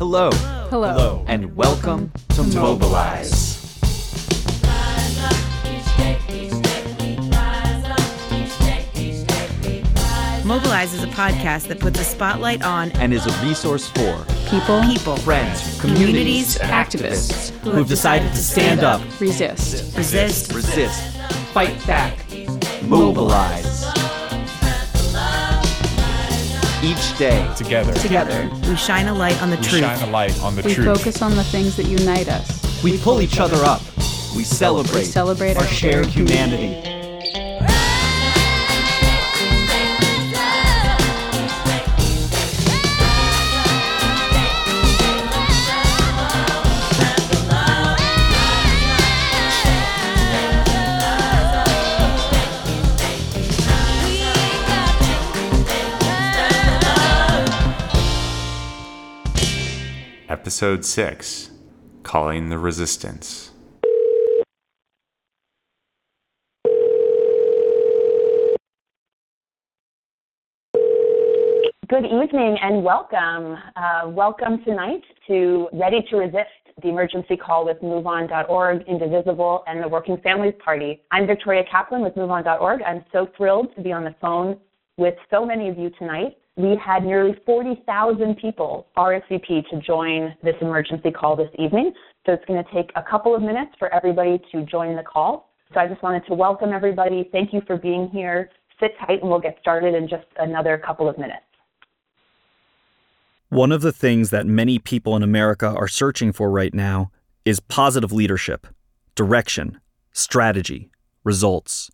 Hello. Hello. Hello. And welcome to Mobilize. Mobilize is a podcast that puts a spotlight on And is a resource for People, people, friends, communities, activists, who've decided to stand up, resist. resist, resist, fight back, mobilize. Each day, together. Together, we shine a light on the We truth. shine a light on the we truth. focus on the things that unite us. we pull each other up. We celebrate, We celebrate our our shared shared humanity. Episode 6 Calling the Resistance. Good evening and welcome. Uh, welcome tonight to Ready to Resist, the emergency call with MoveOn.org, Indivisible, and the Working Families Party. I'm Victoria Kaplan with MoveOn.org. I'm so thrilled to be on the phone with so many of you tonight. We had nearly 40,000 people RSVP to join this emergency call this evening. So it's going to take a couple of minutes for everybody to join the call. So I just wanted to welcome everybody. Thank you for being here. Sit tight and we'll get started in just another couple of minutes. One of the things that many people in America are searching for right now is positive leadership, direction, strategy, results.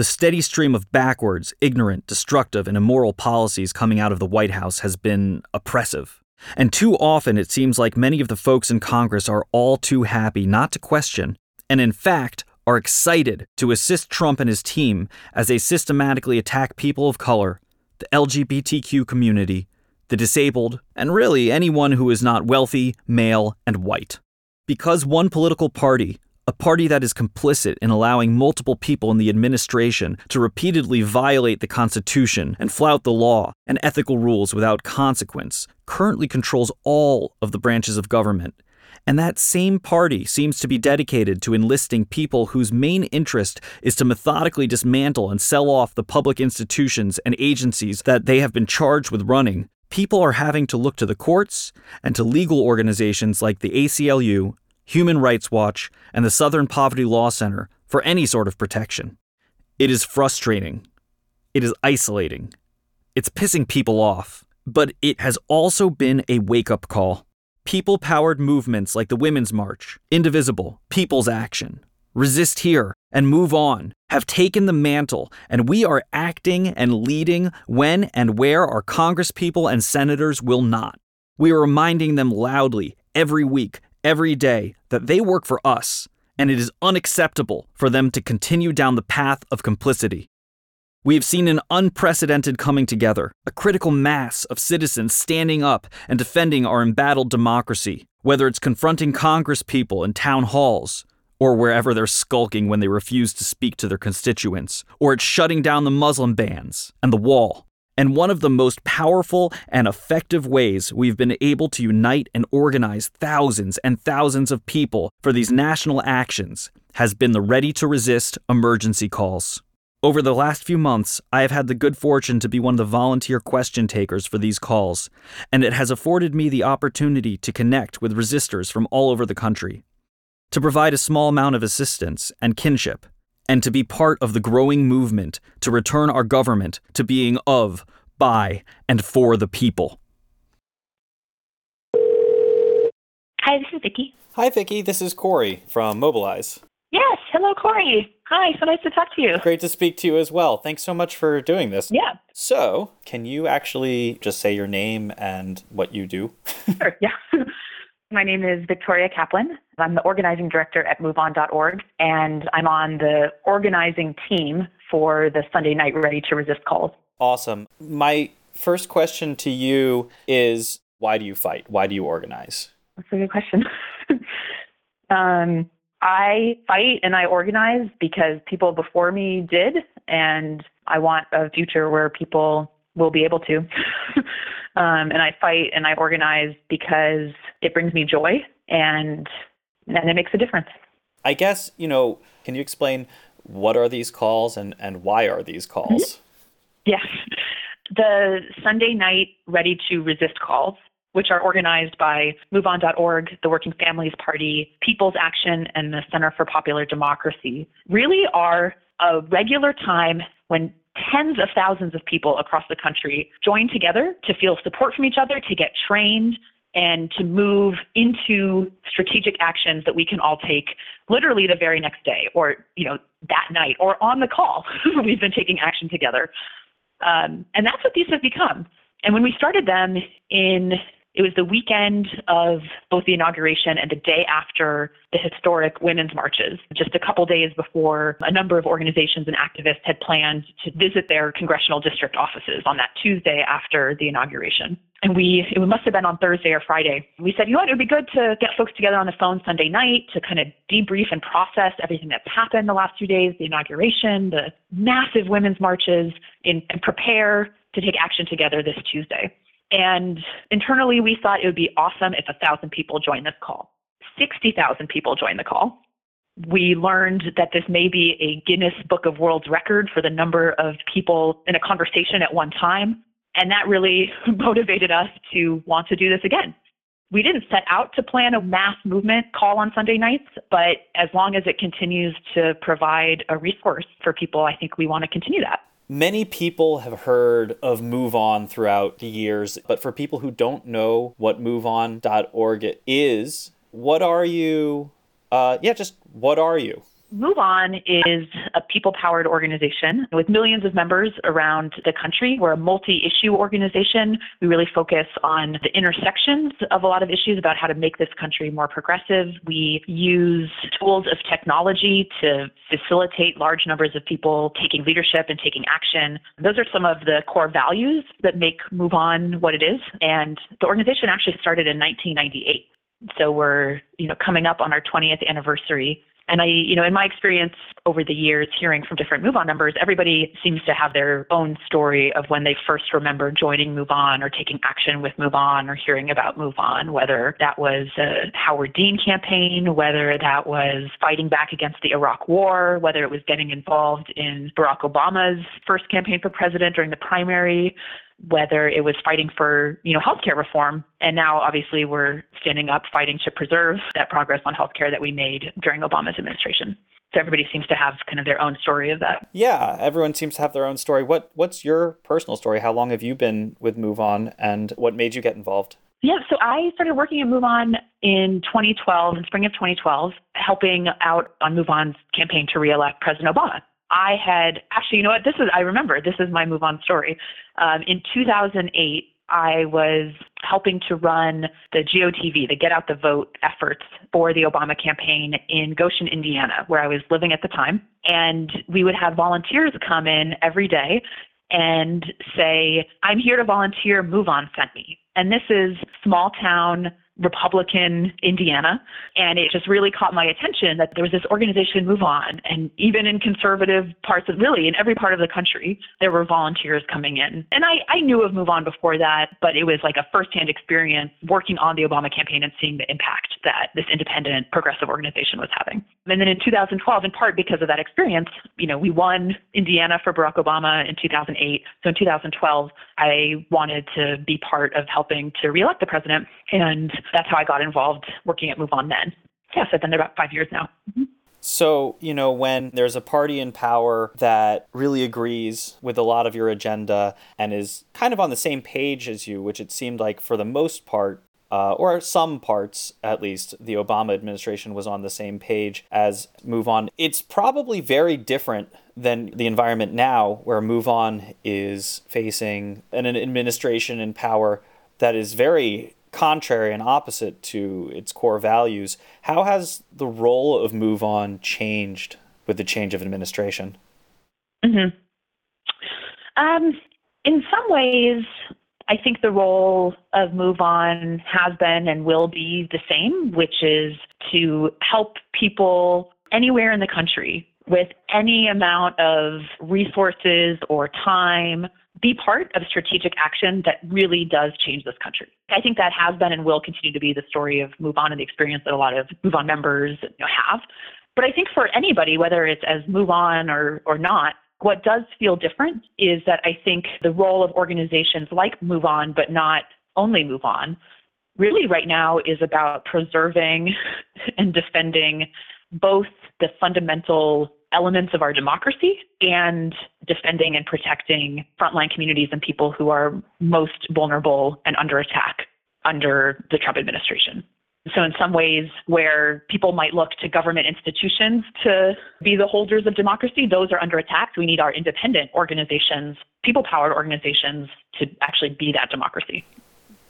The steady stream of backwards, ignorant, destructive, and immoral policies coming out of the White House has been oppressive. And too often it seems like many of the folks in Congress are all too happy not to question, and in fact, are excited to assist Trump and his team as they systematically attack people of color, the LGBTQ community, the disabled, and really anyone who is not wealthy, male, and white. Because one political party, a party that is complicit in allowing multiple people in the administration to repeatedly violate the Constitution and flout the law and ethical rules without consequence, currently controls all of the branches of government. And that same party seems to be dedicated to enlisting people whose main interest is to methodically dismantle and sell off the public institutions and agencies that they have been charged with running people are having to look to the courts and to legal organizations like the ACLU, Human Rights Watch, and the Southern Poverty Law Center for any sort of protection. It is frustrating. It is isolating. It's pissing people off. But it has also been a wake up call. People powered movements like the Women's March, Indivisible, People's Action, Resist Here, and Move On have taken the mantle, and we are acting and leading when and where our congresspeople and senators will not. We are reminding them loudly, every week, every day, that they work for us, and it is unacceptable for them to continue down the path of complicity. We have seen an unprecedented coming together, a critical mass of citizens standing up and defending our embattled democracy, whether it's confronting Congress people in town halls, or wherever they're skulking when they refuse to speak to their constituents, or it's shutting down the Muslim bans and the wall. And one of the most powerful and effective ways we've been able to unite and organize thousands and thousands of people for these national actions has been the Ready to Resist emergency calls. Over the last few months, I have had the good fortune to be one of the volunteer question takers for these calls, and it has afforded me the opportunity to connect with resistors from all over the country to provide a small amount of assistance and kinship, and to be part of the growing movement to return our government to being of, by, and for the people. Hi, this is Vicky. Hi, Vicki. This is Corey from Mobilize. Yes, hello, Corey. Hi, so nice to talk to you. Great to speak to you as well. Thanks so much for doing this. Yeah, So, can you actually just say your name and what you do? sure. Yeah. My name is Victoria Kaplan. I'm the organizing director at MoveOn.org, and I'm on the organizing team for the Sunday night Ready to Resist calls. Awesome. My first question to you is why do you fight? Why do you organize? That's a good question. um, I fight and I organize because people before me did, and I want a future where people will be able to. Um, and I fight and I organize because it brings me joy and and it makes a difference. I guess, you know, can you explain what are these calls and, and why are these calls? Mm-hmm. Yes. The Sunday night Ready to Resist calls, which are organized by MoveOn.org, the Working Families Party, People's Action, and the Center for Popular Democracy, really are a regular time when tens of thousands of people across the country join together to feel support from each other, to get trained, and to move into strategic actions that we can all take literally the very next day or you know that night or on the call. We've been taking action together. Um, and that's what these have become. And when we started them in it was the weekend of both the inauguration and the day after the historic women's marches, just a couple days before a number of organizations and activists had planned to visit their congressional district offices on that Tuesday after the inauguration. And we, it must have been on Thursday or Friday. We said, you know what, it would be good to get folks together on the phone Sunday night to kind of debrief and process everything that's happened the last few days, the inauguration, the massive women's marches, and prepare to take action together this Tuesday. And internally, we thought it would be awesome if a thousand people joined this call. 60,000 people joined the call. We learned that this may be a Guinness Book of World Record for the number of people in a conversation at one time. And that really motivated us to want to do this again. We didn't set out to plan a mass movement call on Sunday nights, but as long as it continues to provide a resource for people, I think we want to continue that. Many people have heard of MoveOn throughout the years, but for people who don't know what MoveOn.org is, what are you? Uh, yeah, just what are you? MoveOn is a people powered organization with millions of members around the country. We're a multi issue organization. We really focus on the intersections of a lot of issues about how to make this country more progressive. We use tools of technology to facilitate large numbers of people taking leadership and taking action. Those are some of the core values that make MoveOn what it is. And the organization actually started in 1998. So we're, you know, coming up on our 20th anniversary and I, you know, in my experience over the years, hearing from different MoveOn members, everybody seems to have their own story of when they first remember joining MoveOn or taking action with MoveOn or hearing about MoveOn, whether that was a Howard Dean campaign, whether that was fighting back against the Iraq War, whether it was getting involved in Barack Obama's first campaign for president during the primary whether it was fighting for you know healthcare reform, and now obviously we're standing up fighting to preserve that progress on healthcare that we made during Obama's administration. So everybody seems to have kind of their own story of that. Yeah, everyone seems to have their own story. What what's your personal story? How long have you been with MoveOn, and what made you get involved? Yeah, so I started working at MoveOn in 2012, in spring of 2012, helping out on MoveOn's campaign to reelect President Obama. I had actually, you know what? This is I remember. This is my move on story. Um, in 2008, I was helping to run the GOTV, the Get Out the Vote efforts for the Obama campaign in Goshen, Indiana, where I was living at the time. And we would have volunteers come in every day and say, I'm here to volunteer, move on, sent me. And this is small town Republican Indiana. And it just really caught my attention that there was this organization MoveOn. And even in conservative parts of really in every part of the country, there were volunteers coming in. And I, I knew of MoveOn before that, but it was like a firsthand experience working on the Obama campaign and seeing the impact that this independent progressive organization was having. And then in 2012, in part because of that experience, you know, we won Indiana for Barack Obama in 2008. So in 2012, I wanted to be part of helping to reelect the president. And that's how I got involved working at MoveOn then. Yes, I've been there about five years now. Mm-hmm. So, you know, when there's a party in power that really agrees with a lot of your agenda and is kind of on the same page as you, which it seemed like for the most part, uh, or some parts at least, the Obama administration was on the same page as MoveOn. It's probably very different than the environment now, where MoveOn is facing an administration in power that is very contrary and opposite to its core values. How has the role of MoveOn changed with the change of administration? Mm-hmm. Um, in some ways, I think the role of MoveOn has been and will be the same, which is to help people anywhere in the country with any amount of resources or time be part of strategic action that really does change this country. I think that has been and will continue to be the story of Move On and the experience that a lot of Move On members you know, have. But I think for anybody, whether it's as Move On or, or not, what does feel different is that I think the role of organizations like Move On, but not only Move On, really right now is about preserving and defending both the fundamental elements of our democracy and defending and protecting frontline communities and people who are most vulnerable and under attack under the Trump administration. So, in some ways, where people might look to government institutions to be the holders of democracy, those are under attack. We need our independent organizations, people powered organizations, to actually be that democracy.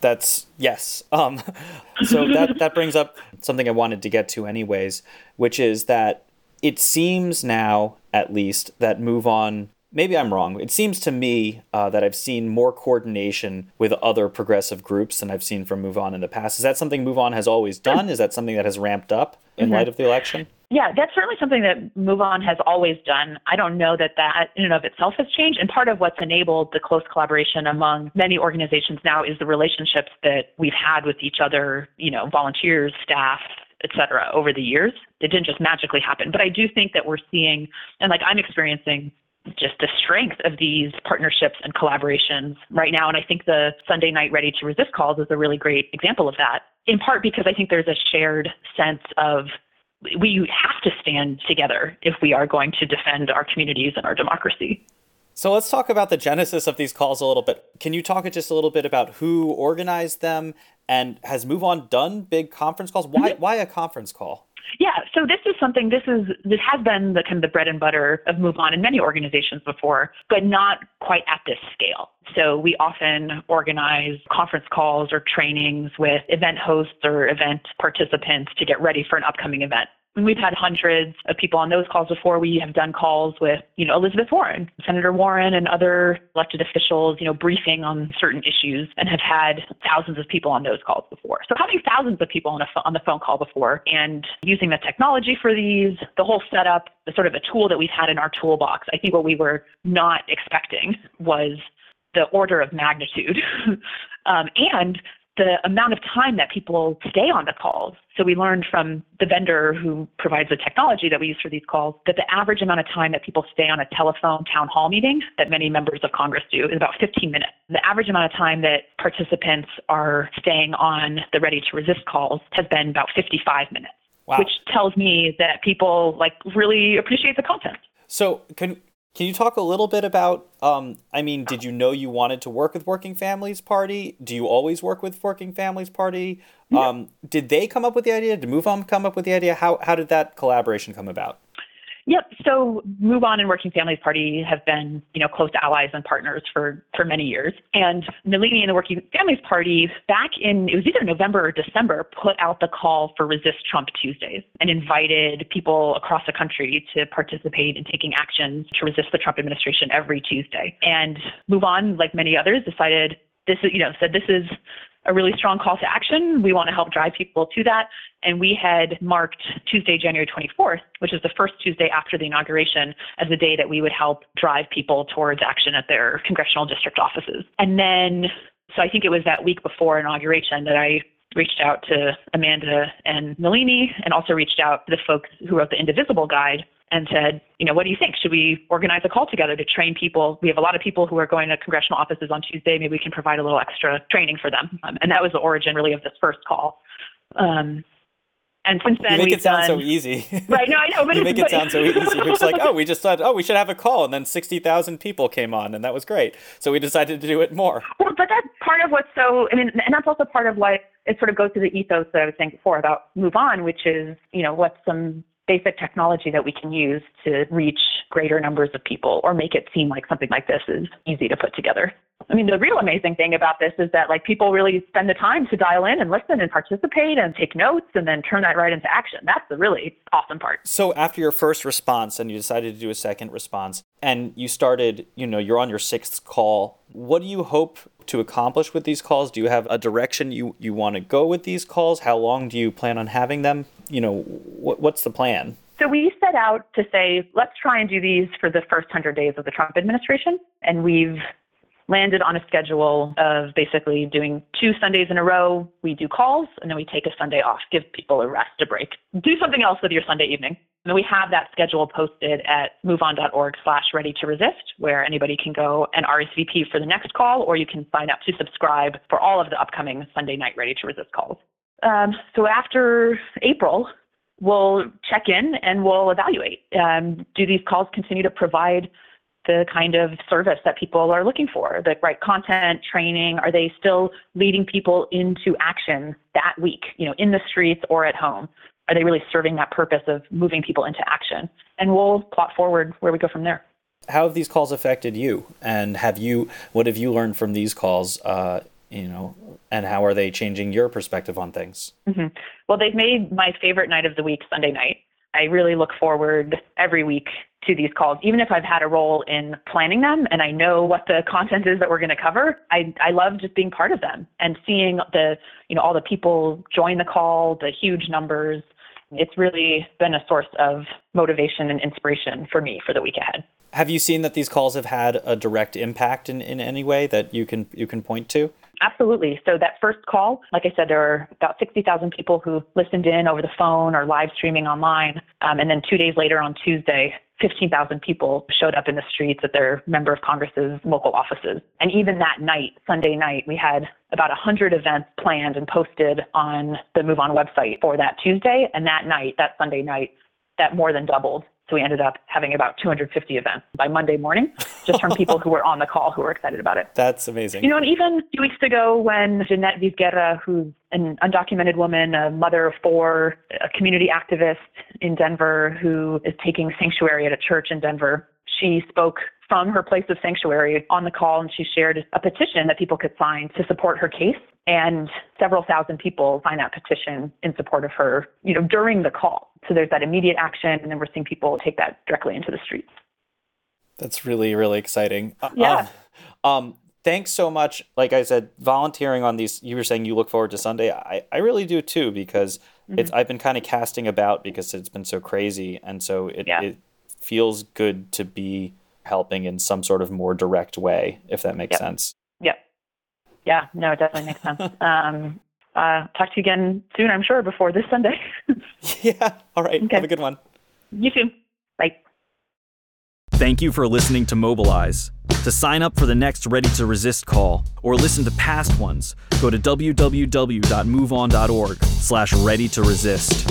That's yes. Um, so that that brings up something I wanted to get to, anyways, which is that it seems now, at least, that Move On. Maybe I'm wrong. It seems to me uh, that I've seen more coordination with other progressive groups than I've seen from Move On in the past. Is that something Move On has always done? Is that something that has ramped up in mm-hmm. light of the election? Yeah, that's certainly something that Move On has always done. I don't know that that in and of itself has changed. And part of what's enabled the close collaboration among many organizations now is the relationships that we've had with each other, you know, volunteers, staff, et cetera, over the years. It didn't just magically happen. But I do think that we're seeing, and like I'm experiencing just the strength of these partnerships and collaborations right now. And I think the Sunday night Ready to Resist calls is a really great example of that, in part because I think there's a shared sense of we have to stand together if we are going to defend our communities and our democracy. So let's talk about the genesis of these calls a little bit. Can you talk just a little bit about who organized them and has Move On done big conference calls? Why mm-hmm. why a conference call? Yeah, so this is something. This is this has been the kind of the bread and butter of Move On in many organizations before, but not quite at this scale. So we often organize conference calls or trainings with event hosts or event participants to get ready for an upcoming event. We've had hundreds of people on those calls before. We have done calls with, you know, Elizabeth Warren, Senator Warren, and other elected officials, you know, briefing on certain issues, and have had thousands of people on those calls before. So having thousands of people on a on the phone call before, and using the technology for these, the whole setup, the sort of a tool that we've had in our toolbox. I think what we were not expecting was the order of magnitude, um, and the amount of time that people stay on the calls. So we learned from the vendor who provides the technology that we use for these calls that the average amount of time that people stay on a telephone town hall meeting that many members of Congress do is about 15 minutes. The average amount of time that participants are staying on the ready to resist calls has been about 55 minutes. Wow. Which tells me that people like really appreciate the content. So can can you talk a little bit about? Um, I mean, did you know you wanted to work with Working Families Party? Do you always work with Working Families Party? Um, did they come up with the idea? Did Move On come up with the idea? How how did that collaboration come about? Yep. So Move On and Working Families Party have been, you know, close allies and partners for, for many years. And Nelini and the Working Families Party, back in, it was either November or December, put out the call for Resist Trump Tuesdays and invited people across the country to participate in taking action to resist the Trump administration every Tuesday. And Move On, like many others, decided this is, you know, said this is a really strong call to action. We want to help drive people to that. And we had marked Tuesday, January 24th, which is the first Tuesday after the inauguration, as the day that we would help drive people towards action at their congressional district offices. And then, so I think it was that week before inauguration that I reached out to Amanda and Nelini and also reached out to the folks who wrote the Indivisible Guide and said, you know, what do you think? Should we organize a call together to train people? We have a lot of people who are going to congressional offices on Tuesday. Maybe we can provide a little extra training for them. Um, and that was the origin, really, of this first call. Um, and since then, you make it sound done, so easy. Right? No, I know, but you make it sound so easy. It's like, oh, we just thought, oh, we should have a call, and then sixty thousand people came on, and that was great. So we decided to do it more. Well, but that's part of what's so. I mean, and that's also part of what it sort of goes to the ethos that I was saying before about move on, which is, you know, what's some basic technology that we can use to reach greater numbers of people or make it seem like something like this is easy to put together. I mean, the real amazing thing about this is that like people really spend the time to dial in and listen and participate and take notes and then turn that right into action. That's the really awesome part. So after your first response and you decided to do a second response and you started, you know, you're on your sixth call, what do you hope to accomplish with these calls? Do you have a direction you, you want to go with these calls? How long do you plan on having them? You know, what, what's the plan? So we set out to say, let's try and do these for the first 100 days of the Trump administration. And we've landed on a schedule of basically doing two Sundays in a row. We do calls and then we take a Sunday off, give people a rest, a break. Do something else with your Sunday evening. And we have that schedule posted at moveon.org slash ready to resist, where anybody can go and RSVP for the next call, or you can sign up to subscribe for all of the upcoming Sunday night ready to resist calls. Um, so after April, we'll check in and we'll evaluate. Um, do these calls continue to provide the kind of service that people are looking for, the right content, training? Are they still leading people into action that week, you know, in the streets or at home? Are they really serving that purpose of moving people into action? And we'll plot forward where we go from there. How have these calls affected you? And have you, what have you learned from these calls? Uh, you know, and how are they changing your perspective on things? Mm-hmm. Well, they've made my favorite night of the week Sunday night. I really look forward every week to these calls, even if I've had a role in planning them and I know what the content is that we're going to cover. I, I love just being part of them and seeing the, you know, all the people join the call, the huge numbers. It's really been a source of motivation and inspiration for me for the week ahead. Have you seen that these calls have had a direct impact in, in any way that you can you can point to? Absolutely. So that first call, like I said, there were about 60,000 people who listened in over the phone or live streaming online. Um, and then two days later on Tuesday, 15,000 people showed up in the streets at their member of Congress's local offices. And even that night, Sunday night, we had about 100 events planned and posted on the Move On website for that Tuesday. And that night, that Sunday night, that more than doubled so we ended up having about 250 events by Monday morning, just from people who were on the call who were excited about it. That's amazing. You know, and even a few weeks ago when Jeanette Vizguerra, who's an undocumented woman, a mother of four, a community activist in Denver who is taking sanctuary at a church in Denver, she spoke from her place of sanctuary on the call and she shared a petition that people could sign to support her case and several thousand people signed that petition in support of her you know during the call. So there's that immediate action and then we're seeing people take that directly into the streets. That's really really exciting. Uh, yeah. um, um, thanks so much. Like i said volunteering on these you were saying you look forward to sunday. I, I really do too because mm-hmm. it's i've been kind of casting about because it's been so crazy and so it, yeah. it feels good to be helping in some sort of more direct way if that makes yep. sense yep yeah, no, it definitely makes sense. Um, uh, talk to you again soon, I'm sure, before this Sunday. yeah. All right. Okay. Have a good one. You too. Bye. Thank you for listening to Mobilize. To sign up for the next Ready to Resist call or listen to past ones, go to www.moveon.org slash ready to resist.